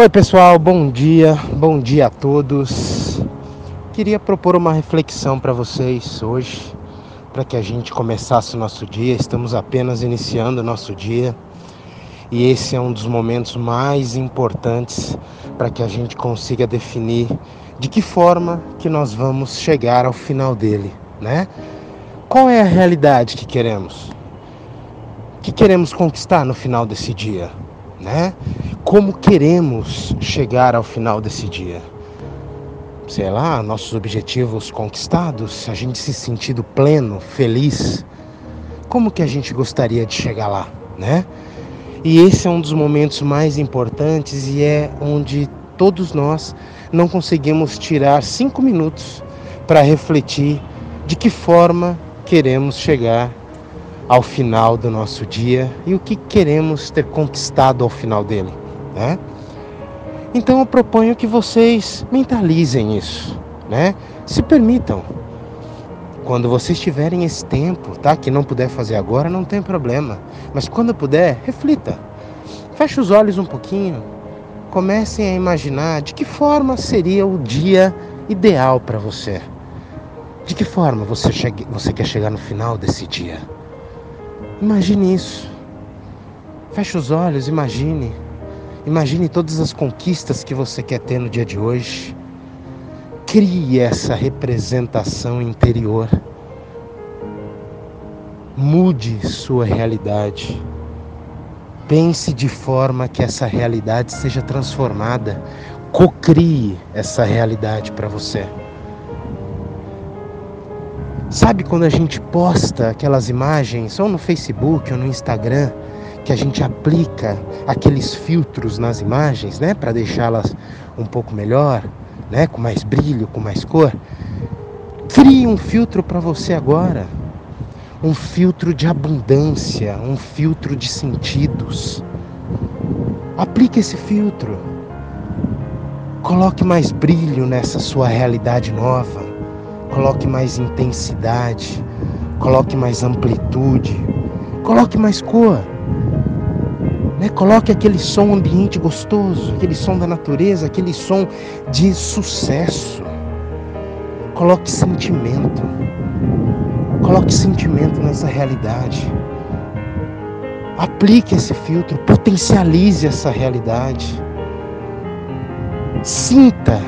Oi, pessoal, bom dia, bom dia a todos. Queria propor uma reflexão para vocês hoje, para que a gente começasse o nosso dia. Estamos apenas iniciando o nosso dia e esse é um dos momentos mais importantes para que a gente consiga definir de que forma que nós vamos chegar ao final dele, né? Qual é a realidade que queremos? O que queremos conquistar no final desse dia, né? como queremos chegar ao final desse dia. Sei lá, nossos objetivos conquistados, a gente se sentindo pleno, feliz. Como que a gente gostaria de chegar lá, né? E esse é um dos momentos mais importantes e é onde todos nós não conseguimos tirar cinco minutos para refletir de que forma queremos chegar ao final do nosso dia e o que queremos ter conquistado ao final dele. Né? Então eu proponho que vocês mentalizem isso, né? Se permitam. Quando vocês tiverem esse tempo, tá? Que não puder fazer agora, não tem problema. Mas quando puder, reflita. Feche os olhos um pouquinho. Comecem a imaginar de que forma seria o dia ideal para você. De que forma você, chegue, você quer chegar no final desse dia? Imagine isso. Feche os olhos, imagine. Imagine todas as conquistas que você quer ter no dia de hoje. Crie essa representação interior. Mude sua realidade. Pense de forma que essa realidade seja transformada. Cocrie essa realidade para você. Sabe quando a gente posta aquelas imagens, ou no Facebook ou no Instagram, que a gente aplica aqueles filtros nas imagens, né, para deixá-las um pouco melhor, né, com mais brilho, com mais cor. Crie um filtro para você agora. Um filtro de abundância, um filtro de sentidos. Aplique esse filtro. Coloque mais brilho nessa sua realidade nova. Coloque mais intensidade. Coloque mais amplitude. Coloque mais cor. Né? Coloque aquele som ambiente gostoso, aquele som da natureza, aquele som de sucesso. Coloque sentimento. Coloque sentimento nessa realidade. Aplique esse filtro, potencialize essa realidade. Sinta,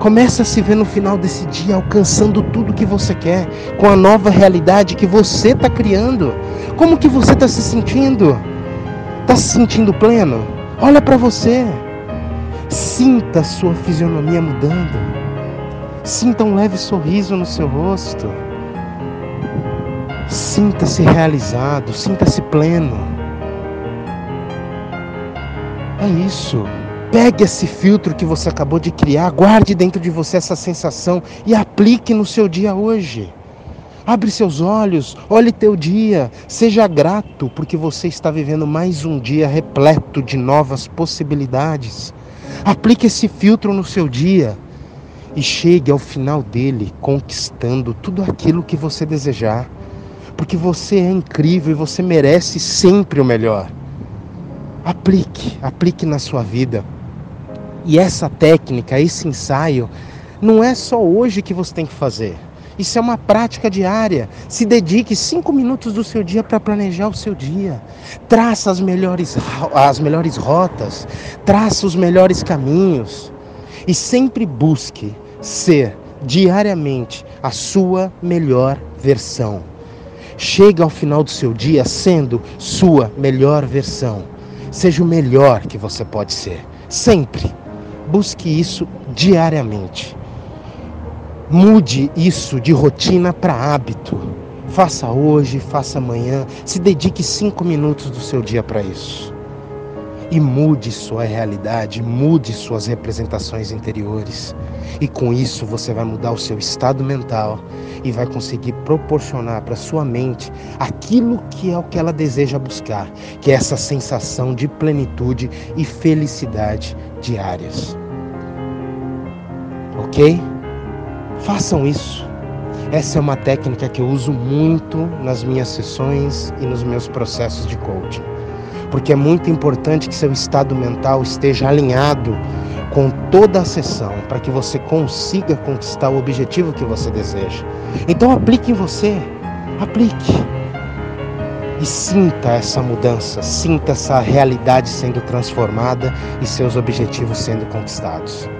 comece a se ver no final desse dia alcançando tudo que você quer, com a nova realidade que você está criando. Como que você está se sentindo? Está se sentindo pleno? Olha para você. Sinta a sua fisionomia mudando. Sinta um leve sorriso no seu rosto. Sinta-se realizado, sinta-se pleno. É isso. Pegue esse filtro que você acabou de criar, guarde dentro de você essa sensação e aplique no seu dia hoje. Abre seus olhos, olhe teu dia, seja grato porque você está vivendo mais um dia repleto de novas possibilidades. Aplique esse filtro no seu dia e chegue ao final dele conquistando tudo aquilo que você desejar, porque você é incrível e você merece sempre o melhor. Aplique, aplique na sua vida. E essa técnica, esse ensaio, não é só hoje que você tem que fazer. Isso é uma prática diária. Se dedique cinco minutos do seu dia para planejar o seu dia. Traça as melhores, as melhores rotas, traça os melhores caminhos. E sempre busque ser diariamente a sua melhor versão. Chegue ao final do seu dia sendo sua melhor versão. Seja o melhor que você pode ser. Sempre. Busque isso diariamente. Mude isso de rotina para hábito. Faça hoje, faça amanhã. Se dedique cinco minutos do seu dia para isso. E mude sua realidade, mude suas representações interiores. E com isso você vai mudar o seu estado mental e vai conseguir proporcionar para sua mente aquilo que é o que ela deseja buscar, que é essa sensação de plenitude e felicidade diárias. Ok? Façam isso. Essa é uma técnica que eu uso muito nas minhas sessões e nos meus processos de coaching. Porque é muito importante que seu estado mental esteja alinhado com toda a sessão para que você consiga conquistar o objetivo que você deseja. Então aplique em você, aplique. E sinta essa mudança, sinta essa realidade sendo transformada e seus objetivos sendo conquistados.